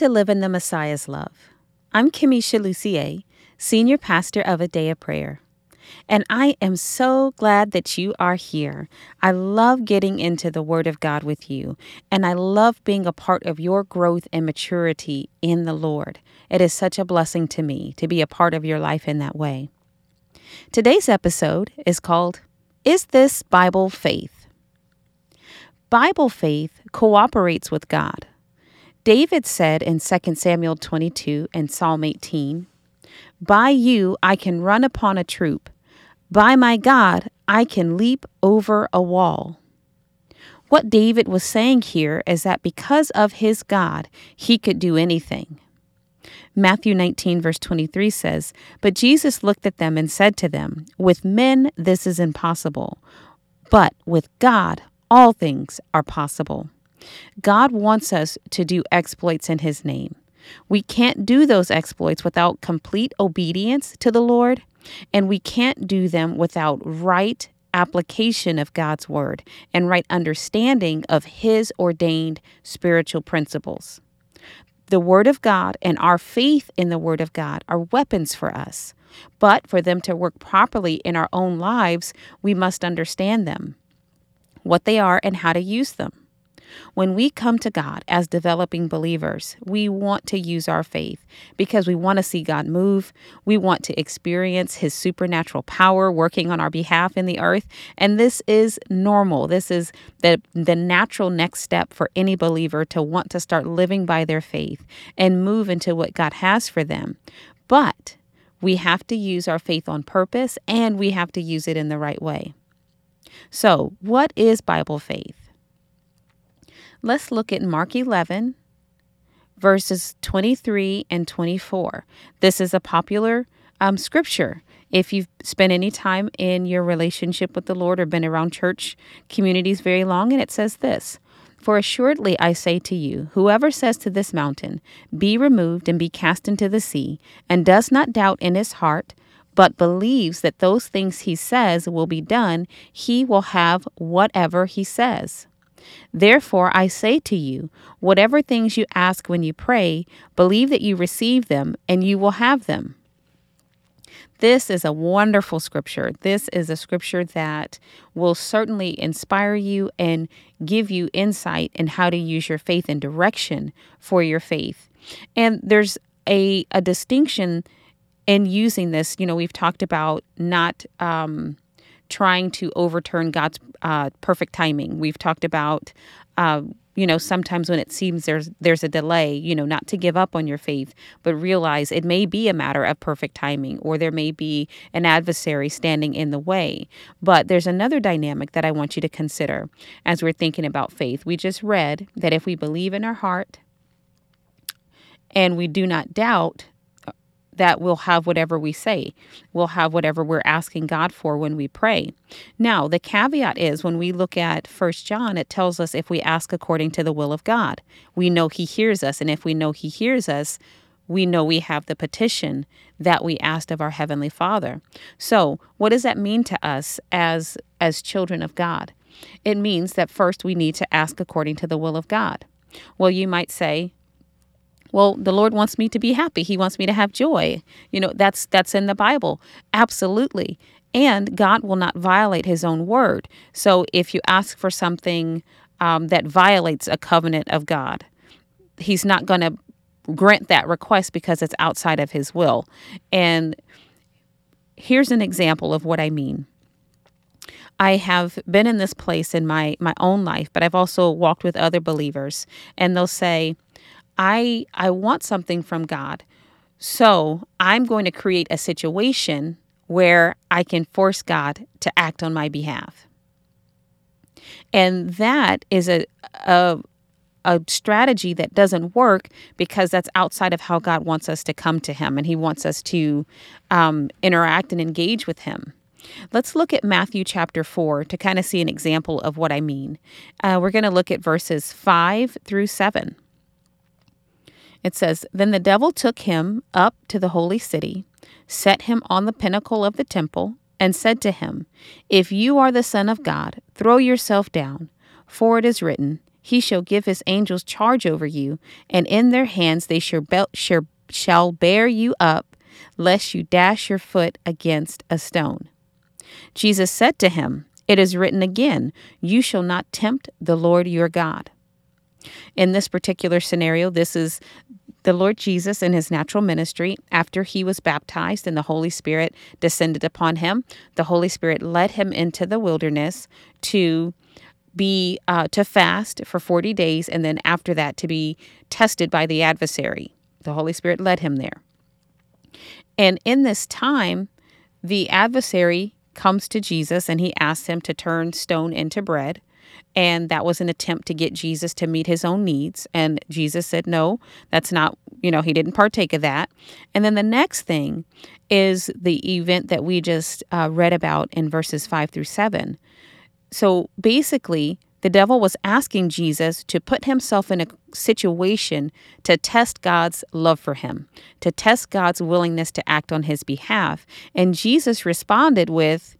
To Live in the Messiah's Love. I'm Kimmesha Lucier, Senior Pastor of A Day of Prayer. And I am so glad that you are here. I love getting into the Word of God with you, and I love being a part of your growth and maturity in the Lord. It is such a blessing to me to be a part of your life in that way. Today's episode is called Is This Bible Faith? Bible faith cooperates with God. David said in 2 Samuel 22 and Psalm 18, By you I can run upon a troop. By my God I can leap over a wall. What David was saying here is that because of his God, he could do anything. Matthew 19, verse 23 says, But Jesus looked at them and said to them, With men this is impossible, but with God all things are possible. God wants us to do exploits in His name. We can't do those exploits without complete obedience to the Lord, and we can't do them without right application of God's Word and right understanding of His ordained spiritual principles. The Word of God and our faith in the Word of God are weapons for us, but for them to work properly in our own lives, we must understand them, what they are, and how to use them. When we come to God as developing believers, we want to use our faith because we want to see God move. We want to experience His supernatural power working on our behalf in the earth. And this is normal. This is the, the natural next step for any believer to want to start living by their faith and move into what God has for them. But we have to use our faith on purpose and we have to use it in the right way. So, what is Bible faith? Let's look at Mark 11, verses 23 and 24. This is a popular um, scripture. If you've spent any time in your relationship with the Lord or been around church communities very long, and it says this For assuredly I say to you, whoever says to this mountain, Be removed and be cast into the sea, and does not doubt in his heart, but believes that those things he says will be done, he will have whatever he says. Therefore, I say to you, whatever things you ask when you pray, believe that you receive them, and you will have them. This is a wonderful scripture. This is a scripture that will certainly inspire you and give you insight in how to use your faith and direction for your faith. And there's a, a distinction in using this. You know, we've talked about not. Um, trying to overturn God's uh, perfect timing. We've talked about, uh, you know, sometimes when it seems there's there's a delay, you know, not to give up on your faith, but realize it may be a matter of perfect timing, or there may be an adversary standing in the way. But there's another dynamic that I want you to consider as we're thinking about faith. We just read that if we believe in our heart and we do not doubt, that we'll have whatever we say. We'll have whatever we're asking God for when we pray. Now, the caveat is when we look at First John, it tells us if we ask according to the will of God, we know He hears us. And if we know He hears us, we know we have the petition that we asked of our heavenly Father. So, what does that mean to us as as children of God? It means that first we need to ask according to the will of God. Well, you might say, well the lord wants me to be happy. He wants me to have joy. You know that's that's in the bible. Absolutely. And god will not violate his own word. So if you ask for something um, that violates a covenant of god he's not going to grant that request because it's outside of his will. And here's an example of what i mean. I have been in this place in my my own life, but I've also walked with other believers, and they'll say, I I want something from God. So, I'm going to create a situation where I can force God to act on my behalf. And that is a, a a strategy that doesn't work because that's outside of how God wants us to come to Him and He wants us to um, interact and engage with Him. Let's look at Matthew chapter 4 to kind of see an example of what I mean. Uh, we're going to look at verses 5 through 7. It says, Then the devil took him up to the holy city, set him on the pinnacle of the temple, and said to him, If you are the Son of God, throw yourself down, for it is written, He shall give his angels charge over you, and in their hands they shall, be- shall bear you up, lest you dash your foot against a stone. Jesus said to him, It is written again, You shall not tempt the Lord your God. In this particular scenario, this is the Lord Jesus in his natural ministry after he was baptized and the Holy Spirit descended upon him. The Holy Spirit led him into the wilderness to be uh, to fast for 40 days and then after that to be tested by the adversary. The Holy Spirit led him there. And in this time, the adversary comes to Jesus and he asks him to turn stone into bread. And that was an attempt to get Jesus to meet his own needs. And Jesus said, no, that's not, you know, he didn't partake of that. And then the next thing is the event that we just uh, read about in verses five through seven. So basically, the devil was asking Jesus to put himself in a situation to test God's love for him, to test God's willingness to act on his behalf. And Jesus responded with,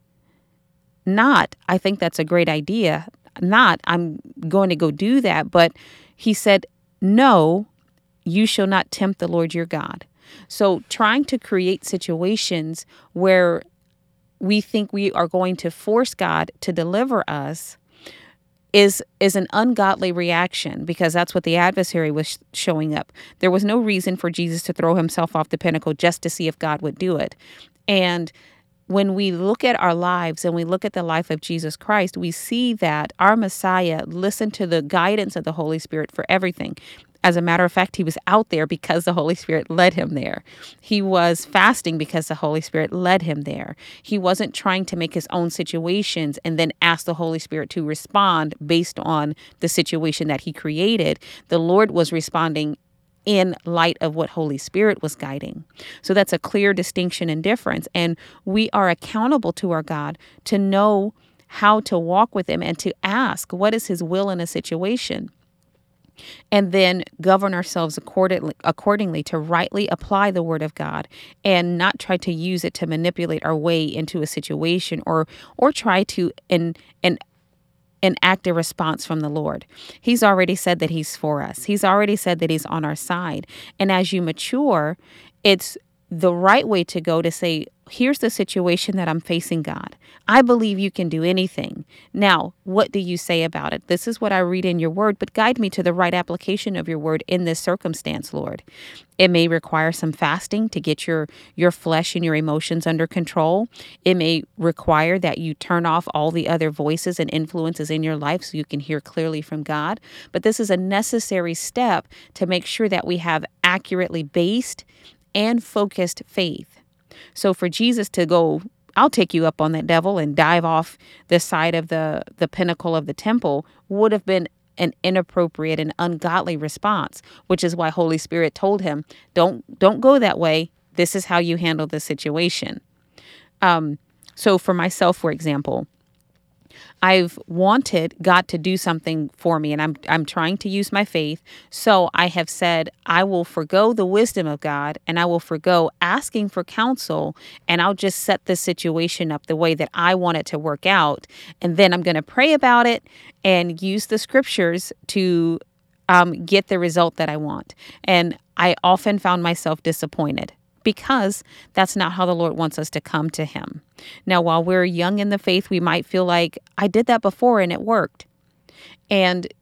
Not, I think that's a great idea. Not, I'm going to go do that. But he said, No, you shall not tempt the Lord your God. So, trying to create situations where we think we are going to force God to deliver us is is an ungodly reaction because that's what the adversary was showing up. There was no reason for Jesus to throw himself off the pinnacle just to see if God would do it. And when we look at our lives and we look at the life of Jesus Christ, we see that our Messiah listened to the guidance of the Holy Spirit for everything. As a matter of fact, he was out there because the Holy Spirit led him there. He was fasting because the Holy Spirit led him there. He wasn't trying to make his own situations and then ask the Holy Spirit to respond based on the situation that he created. The Lord was responding in light of what Holy Spirit was guiding. So that's a clear distinction and difference. And we are accountable to our God to know how to walk with Him and to ask what is His will in a situation and then govern ourselves accordingly, accordingly to rightly apply the word of God and not try to use it to manipulate our way into a situation or or try to and and enact a response from the Lord. He's already said that he's for us. He's already said that he's on our side. And as you mature, it's the right way to go to say, here's the situation that I'm facing, God. I believe you can do anything. Now, what do you say about it? This is what I read in your word, but guide me to the right application of your word in this circumstance, Lord. It may require some fasting to get your your flesh and your emotions under control. It may require that you turn off all the other voices and influences in your life so you can hear clearly from God. But this is a necessary step to make sure that we have accurately based and focused faith. So for Jesus to go, I'll take you up on that devil and dive off the side of the, the pinnacle of the temple would have been an inappropriate and ungodly response, which is why Holy Spirit told him, Don't don't go that way. This is how you handle the situation. Um, so for myself, for example, I've wanted God to do something for me and I'm I'm trying to use my faith. So I have said I will forego the wisdom of God and I will forego asking for counsel and I'll just set the situation up the way that I want it to work out and then I'm going to pray about it and use the scriptures to um, get the result that I want. And I often found myself disappointed because that's not how the Lord wants us to come to Him. Now, while we're young in the faith, we might feel like, I did that before and it worked. And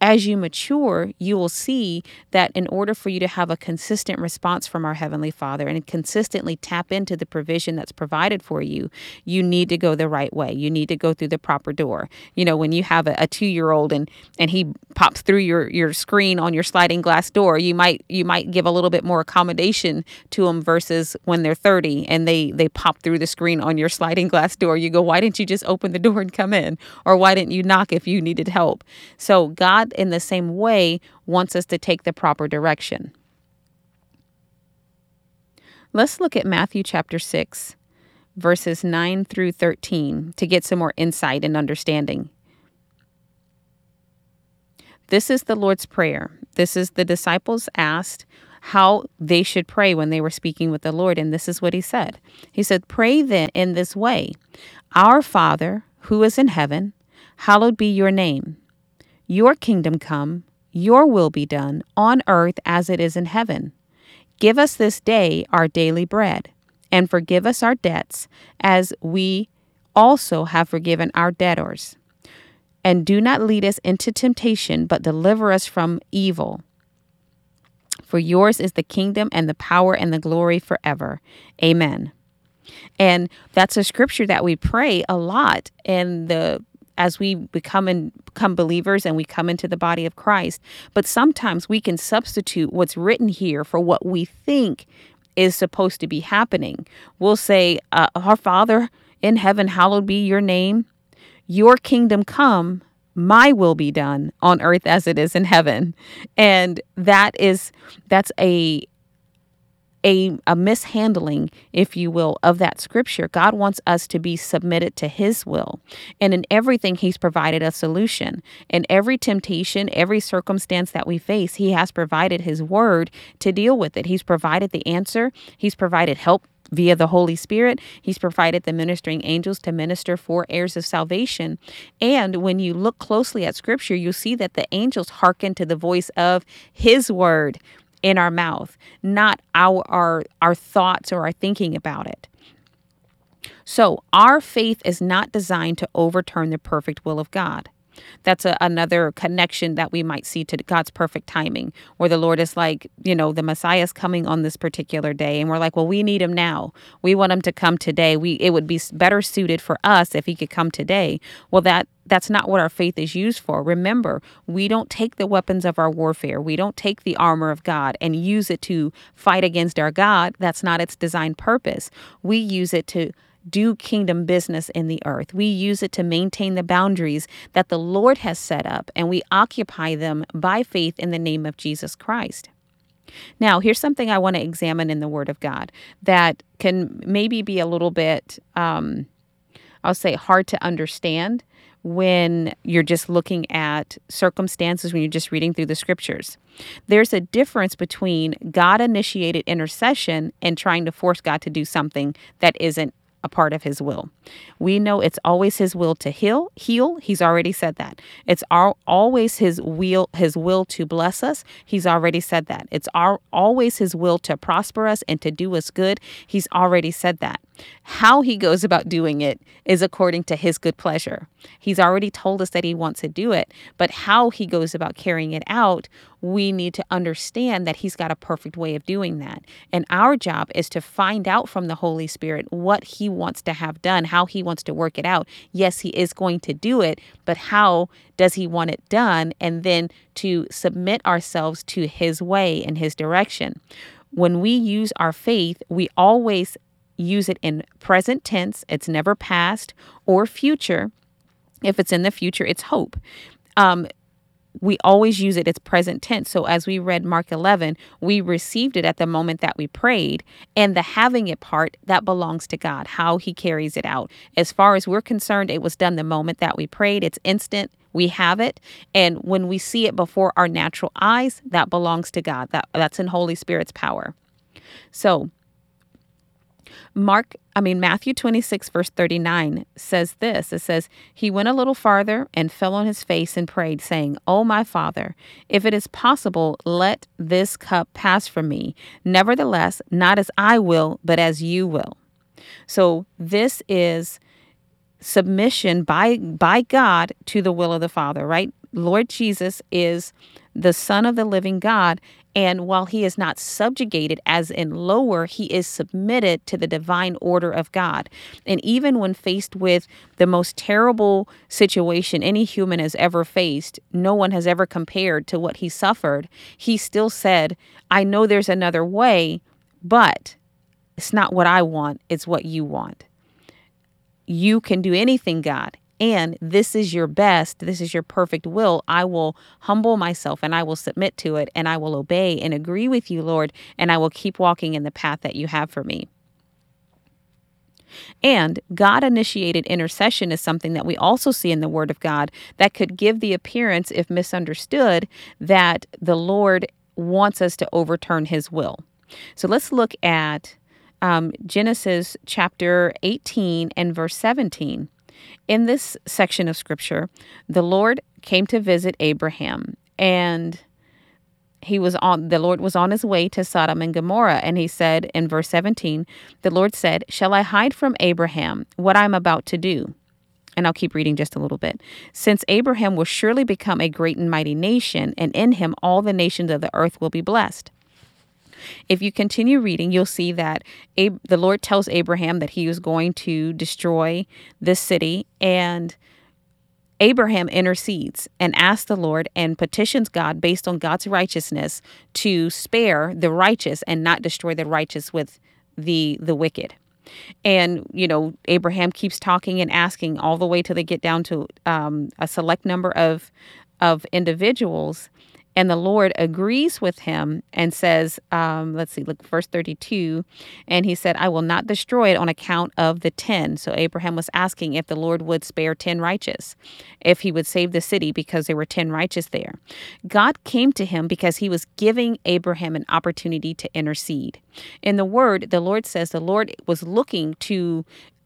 as you mature, you will see that in order for you to have a consistent response from our Heavenly Father and consistently tap into the provision that's provided for you, you need to go the right way. You need to go through the proper door. You know, when you have a, a two year old and and he pops through your your screen on your sliding glass door, you might you might give a little bit more accommodation to them versus when they're 30 and they they pop through the screen on your sliding glass door. You go, why didn't you just open the door and come in? Or why didn't you knock if you needed help? So God in the same way, wants us to take the proper direction. Let's look at Matthew chapter 6, verses 9 through 13 to get some more insight and understanding. This is the Lord's Prayer. This is the disciples asked how they should pray when they were speaking with the Lord, and this is what he said. He said, Pray then in this way Our Father, who is in heaven, hallowed be your name. Your kingdom come, your will be done, on earth as it is in heaven. Give us this day our daily bread, and forgive us our debts, as we also have forgiven our debtors. And do not lead us into temptation, but deliver us from evil. For yours is the kingdom and the power and the glory forever. Amen. And that's a scripture that we pray a lot in the as we become and become believers and we come into the body of Christ. But sometimes we can substitute what's written here for what we think is supposed to be happening. We'll say, uh, Our Father in heaven, hallowed be your name. Your kingdom come, my will be done on earth as it is in heaven. And that is that's a a, a mishandling, if you will, of that scripture. God wants us to be submitted to His will. And in everything, He's provided a solution. In every temptation, every circumstance that we face, He has provided His word to deal with it. He's provided the answer, He's provided help via the Holy Spirit. He's provided the ministering angels to minister for heirs of salvation. And when you look closely at scripture, you'll see that the angels hearken to the voice of his word in our mouth, not our our, our thoughts or our thinking about it. So, our faith is not designed to overturn the perfect will of God. That's a, another connection that we might see to God's perfect timing, where the Lord is like, you know, the Messiah is coming on this particular day, and we're like, well, we need him now. We want him to come today. We it would be better suited for us if he could come today. Well, that that's not what our faith is used for. Remember, we don't take the weapons of our warfare. We don't take the armor of God and use it to fight against our God. That's not its designed purpose. We use it to do kingdom business in the earth. We use it to maintain the boundaries that the Lord has set up, and we occupy them by faith in the name of Jesus Christ. Now, here's something I want to examine in the Word of God that can maybe be a little bit, um, I'll say, hard to understand when you're just looking at circumstances, when you're just reading through the scriptures. There's a difference between God initiated intercession and trying to force God to do something that isn't a part of his will. We know it's always his will to heal, heal. He's already said that. It's our, always his will his will to bless us. He's already said that. It's our, always his will to prosper us and to do us good. He's already said that. How he goes about doing it is according to his good pleasure. He's already told us that he wants to do it, but how he goes about carrying it out, we need to understand that he's got a perfect way of doing that. And our job is to find out from the Holy Spirit what he wants to have done, how he wants to work it out. Yes, he is going to do it, but how does he want it done? And then to submit ourselves to his way and his direction. When we use our faith, we always use it in present tense, it's never past or future. If it's in the future, it's hope. Um, we always use it as present tense. So as we read mark 11 we received it at the moment that we prayed and the having it part that belongs to god how he carries it out. As far as we're concerned it was done the moment that we prayed. It's instant. We have it. And when we see it before our natural eyes that belongs to god. That that's in holy spirit's power. So Mark, I mean, Matthew 26, verse 39 says this it says, He went a little farther and fell on his face and prayed, saying, Oh, my Father, if it is possible, let this cup pass from me. Nevertheless, not as I will, but as you will. So this is submission by by God to the will of the Father, right? Lord Jesus is the Son of the living God, and while he is not subjugated as in lower, he is submitted to the divine order of God. And even when faced with the most terrible situation any human has ever faced, no one has ever compared to what he suffered, he still said, I know there's another way, but it's not what I want, it's what you want. You can do anything, God and this is your best, this is your perfect will, I will humble myself and I will submit to it and I will obey and agree with you, Lord, and I will keep walking in the path that you have for me. And God initiated intercession is something that we also see in the Word of God that could give the appearance, if misunderstood, that the Lord wants us to overturn His will. So let's look at um, Genesis chapter 18 and verse 17. In this section of scripture, the Lord came to visit Abraham and he was on the Lord was on his way to Sodom and Gomorrah and he said in verse 17 the Lord said shall I hide from Abraham what I'm about to do and I'll keep reading just a little bit. Since Abraham will surely become a great and mighty nation, and in him all the nations of the earth will be blessed. If you continue reading, you'll see that Ab- the Lord tells Abraham that he is going to destroy this city, and Abraham intercedes and asks the Lord and petitions God based on God's righteousness to spare the righteous and not destroy the righteous with the the wicked. And you know, Abraham keeps talking and asking all the way till they get down to um, a select number of of individuals and the Lord agrees with him and says, um, let's see, look, verse 32. And he said, I will not destroy it on account of the 10. So Abraham was asking if the Lord would spare 10 righteous, if he would save the city because there were 10 righteous there. God came to him because he was giving Abraham an opportunity to intercede. In the word, the Lord says the Lord was looking to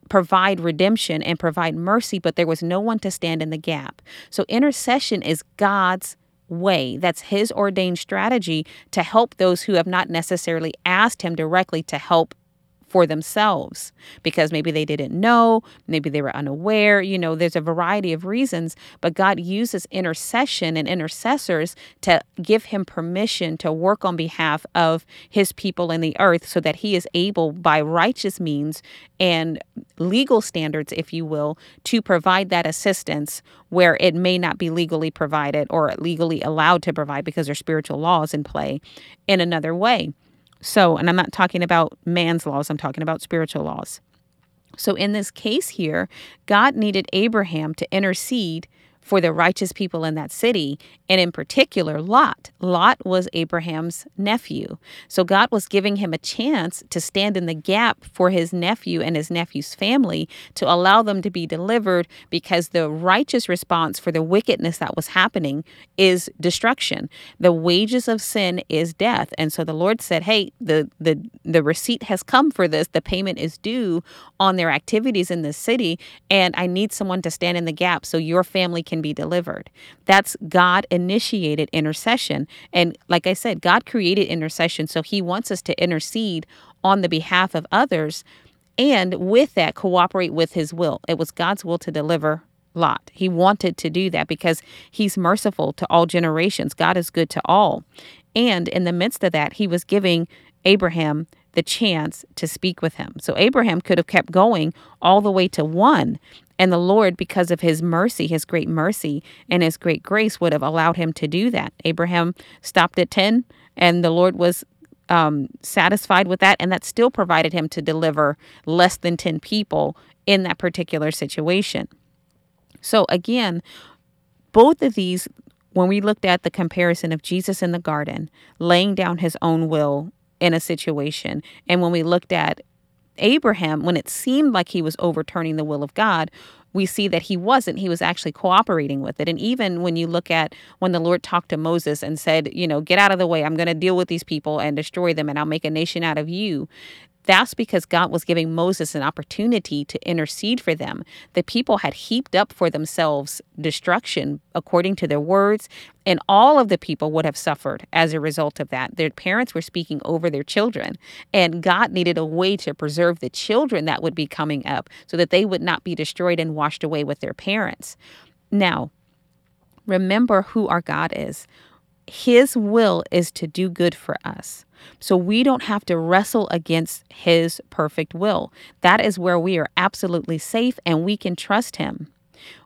provide redemption and provide mercy, but there was no one to stand in the gap. So intercession is God's way. That's his ordained strategy to help those who have not necessarily asked him directly to help for themselves because maybe they didn't know, maybe they were unaware. You know, there's a variety of reasons, but God uses intercession and intercessors to give him permission to work on behalf of his people in the earth so that he is able, by righteous means and legal standards, if you will, to provide that assistance where it may not be legally provided or legally allowed to provide because there's spiritual laws in play in another way. So, and I'm not talking about man's laws, I'm talking about spiritual laws. So, in this case here, God needed Abraham to intercede for the righteous people in that city, and in particular, Lot. Lot was Abraham's nephew. So God was giving him a chance to stand in the gap for his nephew and his nephew's family to allow them to be delivered because the righteous response for the wickedness that was happening is destruction. The wages of sin is death. And so the Lord said, Hey, the the the receipt has come for this. The payment is due on their activities in the city, and I need someone to stand in the gap so your family can can be delivered. That's God initiated intercession. And like I said, God created intercession. So he wants us to intercede on the behalf of others and with that cooperate with his will. It was God's will to deliver Lot. He wanted to do that because he's merciful to all generations. God is good to all. And in the midst of that, he was giving Abraham the chance to speak with him. So Abraham could have kept going all the way to one and the Lord, because of his mercy, his great mercy and his great grace, would have allowed him to do that. Abraham stopped at 10, and the Lord was um, satisfied with that. And that still provided him to deliver less than 10 people in that particular situation. So, again, both of these, when we looked at the comparison of Jesus in the garden, laying down his own will in a situation, and when we looked at Abraham, when it seemed like he was overturning the will of God, we see that he wasn't. He was actually cooperating with it. And even when you look at when the Lord talked to Moses and said, you know, get out of the way, I'm going to deal with these people and destroy them, and I'll make a nation out of you, that's because God was giving Moses an opportunity to intercede for them. The people had heaped up for themselves destruction according to their words, and all of the people would have suffered as a result of that. Their parents were speaking over their children, and God needed a way to preserve the children that would be coming up so that they would not be destroyed and washed away with their parents. Now, remember who our God is. His will is to do good for us. So we don't have to wrestle against His perfect will. That is where we are absolutely safe and we can trust Him.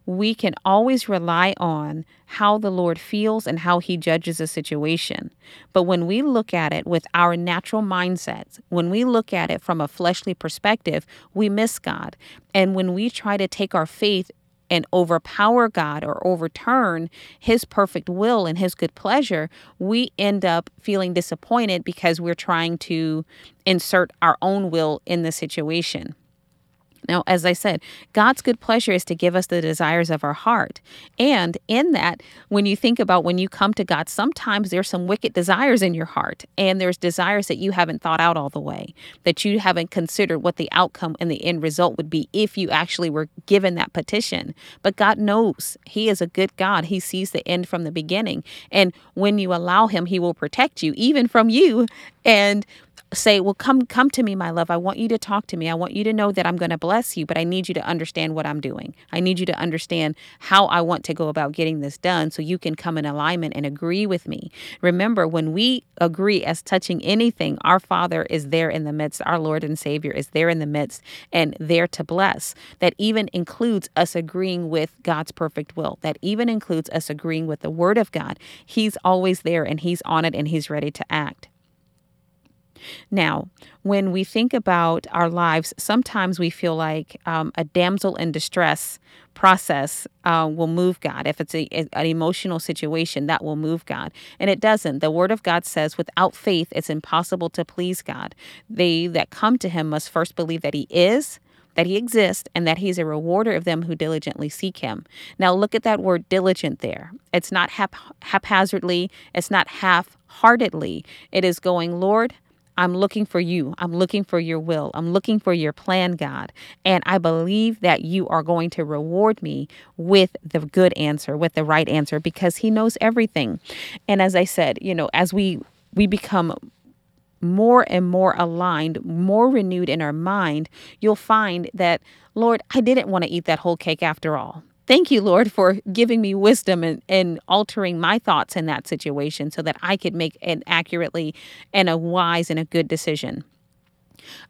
We can always rely on how the Lord feels and how He judges a situation. But when we look at it with our natural mindsets, when we look at it from a fleshly perspective, we miss God. And when we try to take our faith and overpower God or overturn His perfect will and His good pleasure, we end up feeling disappointed because we're trying to insert our own will in the situation. Now, as I said, God's good pleasure is to give us the desires of our heart. And in that, when you think about when you come to God, sometimes there's some wicked desires in your heart, and there's desires that you haven't thought out all the way, that you haven't considered what the outcome and the end result would be if you actually were given that petition. But God knows He is a good God. He sees the end from the beginning. And when you allow Him, He will protect you, even from you. And say, "Well, come come to me, my love. I want you to talk to me. I want you to know that I'm going to bless you, but I need you to understand what I'm doing. I need you to understand how I want to go about getting this done so you can come in alignment and agree with me." Remember, when we agree as touching anything, our Father is there in the midst. Our Lord and Savior is there in the midst and there to bless. That even includes us agreeing with God's perfect will. That even includes us agreeing with the word of God. He's always there and he's on it and he's ready to act. Now, when we think about our lives, sometimes we feel like um, a damsel in distress process uh, will move God. If it's a, a, an emotional situation, that will move God. And it doesn't. The Word of God says, without faith, it's impossible to please God. They that come to Him must first believe that He is that he exists and that he's a rewarder of them who diligently seek him. Now, look at that word diligent there. It's not hap- haphazardly, it's not half heartedly. It is going, Lord, I'm looking for you. I'm looking for your will. I'm looking for your plan, God. And I believe that you are going to reward me with the good answer, with the right answer, because He knows everything. And as I said, you know, as we we become more and more aligned, more renewed in our mind, you'll find that, Lord, I didn't want to eat that whole cake after all. Thank you, Lord, for giving me wisdom and, and altering my thoughts in that situation so that I could make an accurately and a wise and a good decision.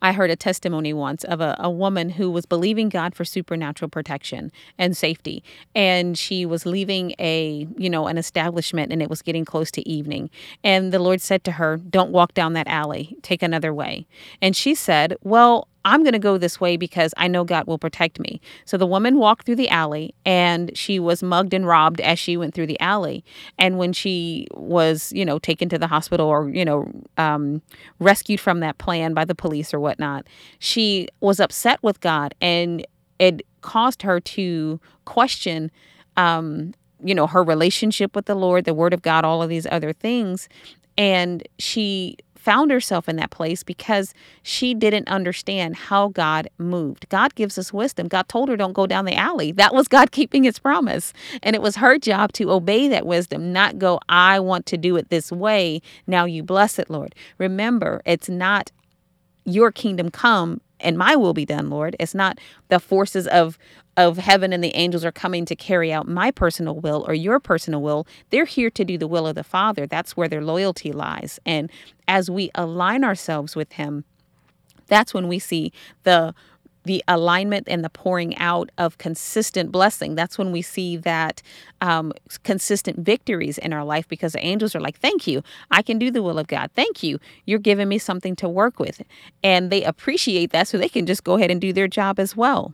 I heard a testimony once of a, a woman who was believing God for supernatural protection and safety. And she was leaving a, you know, an establishment and it was getting close to evening. And the Lord said to her, Don't walk down that alley, take another way. And she said, Well, I'm going to go this way because I know God will protect me. So the woman walked through the alley and she was mugged and robbed as she went through the alley. And when she was, you know, taken to the hospital or, you know, um, rescued from that plan by the police or whatnot, she was upset with God and it caused her to question um, you know, her relationship with the Lord, the Word of God, all of these other things. And she found herself in that place because she didn't understand how God moved. God gives us wisdom. God told her, don't go down the alley. That was God keeping his promise. And it was her job to obey that wisdom, not go, I want to do it this way. Now you bless it, Lord. Remember, it's not your kingdom come and my will be done, Lord. It's not the forces of of heaven and the angels are coming to carry out my personal will or your personal will. They're here to do the will of the Father. That's where their loyalty lies. And as we align ourselves with him, that's when we see the the alignment and the pouring out of consistent blessing. That's when we see that um, consistent victories in our life because the angels are like, Thank you. I can do the will of God. Thank you. You're giving me something to work with. And they appreciate that so they can just go ahead and do their job as well.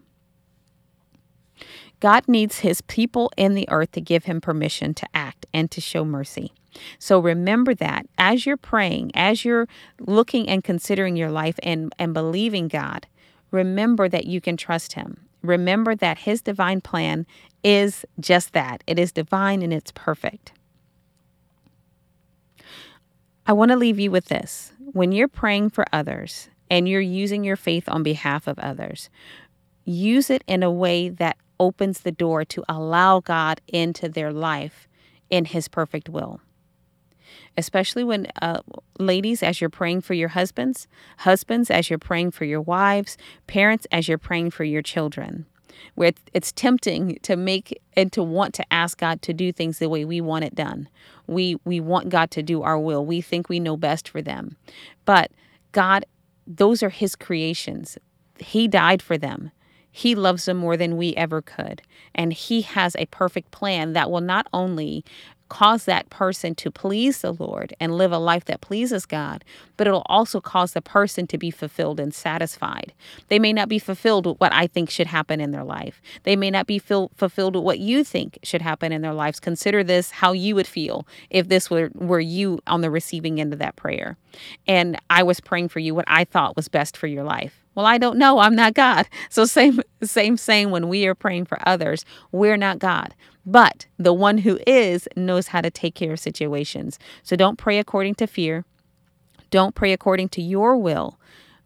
God needs his people in the earth to give him permission to act and to show mercy. So remember that as you're praying, as you're looking and considering your life and, and believing God, remember that you can trust Him. Remember that His divine plan is just that it is divine and it's perfect. I want to leave you with this. When you're praying for others and you're using your faith on behalf of others, use it in a way that opens the door to allow God into their life in His perfect will especially when uh, ladies, as you're praying for your husbands, husbands, as you're praying for your wives, parents, as you're praying for your children. Where it's tempting to make and to want to ask God to do things the way we want it done. We we want God to do our will. We think we know best for them. But God, those are his creations. He died for them. He loves them more than we ever could. And He has a perfect plan that will not only cause that person to please the Lord and live a life that pleases God, but it'll also cause the person to be fulfilled and satisfied. They may not be fulfilled with what I think should happen in their life. They may not be fil- fulfilled with what you think should happen in their lives. Consider this how you would feel if this were, were you on the receiving end of that prayer. And I was praying for you what I thought was best for your life. Well, I don't know. I'm not God. So same same saying when we are praying for others, we're not God. But the one who is knows how to take care of situations. So don't pray according to fear. Don't pray according to your will.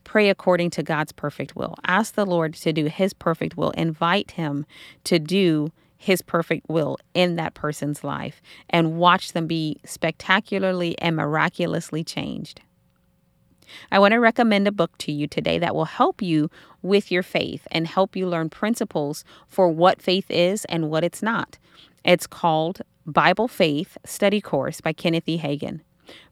Pray according to God's perfect will. Ask the Lord to do his perfect will. Invite him to do his perfect will in that person's life and watch them be spectacularly and miraculously changed. I want to recommend a book to you today that will help you with your faith and help you learn principles for what faith is and what it's not. It's called Bible Faith Study Course by Kenneth E. Hagin.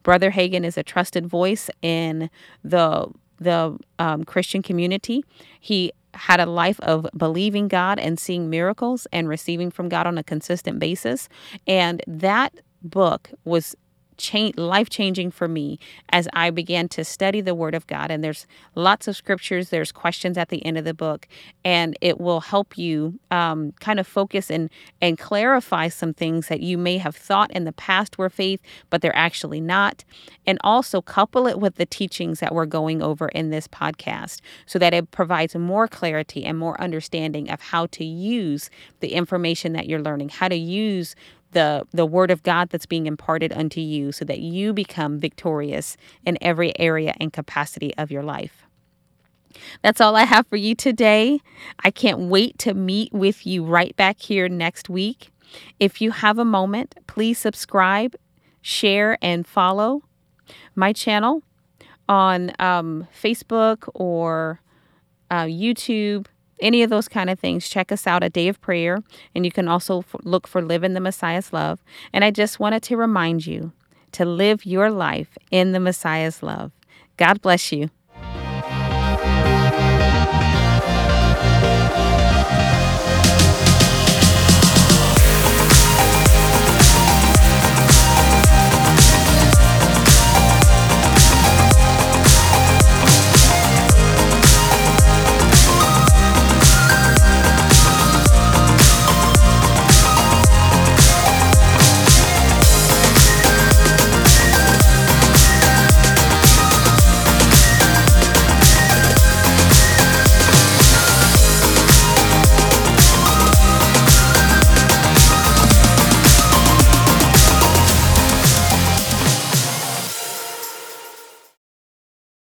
Brother Hagin is a trusted voice in the the um, Christian community. He had a life of believing God and seeing miracles and receiving from God on a consistent basis. And that book was change, life changing for me as I began to study the Word of God. And there's lots of scriptures, there's questions at the end of the book, and it will help you um, kind of focus and, and clarify some things that you may have thought in the past were faith, but they're actually not. And also couple it with the teachings that we're going over in this podcast so that it provides more clarity and more understanding of how to use the information that you're learning, how to use the the word of God that's being imparted unto you so that you become victorious in every area and capacity of your life. That's all I have for you today. I can't wait to meet with you right back here next week. If you have a moment, please subscribe, share, and follow my channel on um, Facebook or uh, YouTube any of those kind of things, check us out at Day of Prayer. And you can also f- look for Live in the Messiah's Love. And I just wanted to remind you to live your life in the Messiah's love. God bless you.